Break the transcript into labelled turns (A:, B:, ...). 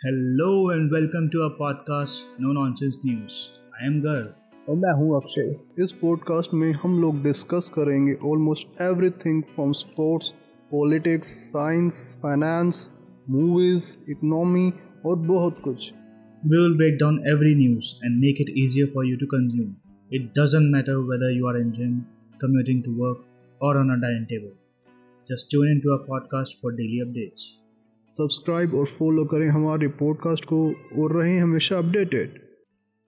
A: Hello and welcome to our podcast No Nonsense News. I am Garv.
B: और मैं हूं अक्षय इस पॉडकास्ट में हम लोग डिस्कस करेंगे almost everything from sports politics science finance movies economy और बहुत कुछ
A: We will break down every news and make it easier for you to consume. It doesn't matter whether you are in gym, commuting to work, or on a dining table. Just tune into our podcast for daily updates.
B: Subscribe और follow करें हमारे podcast को और रहें हमेशा updated.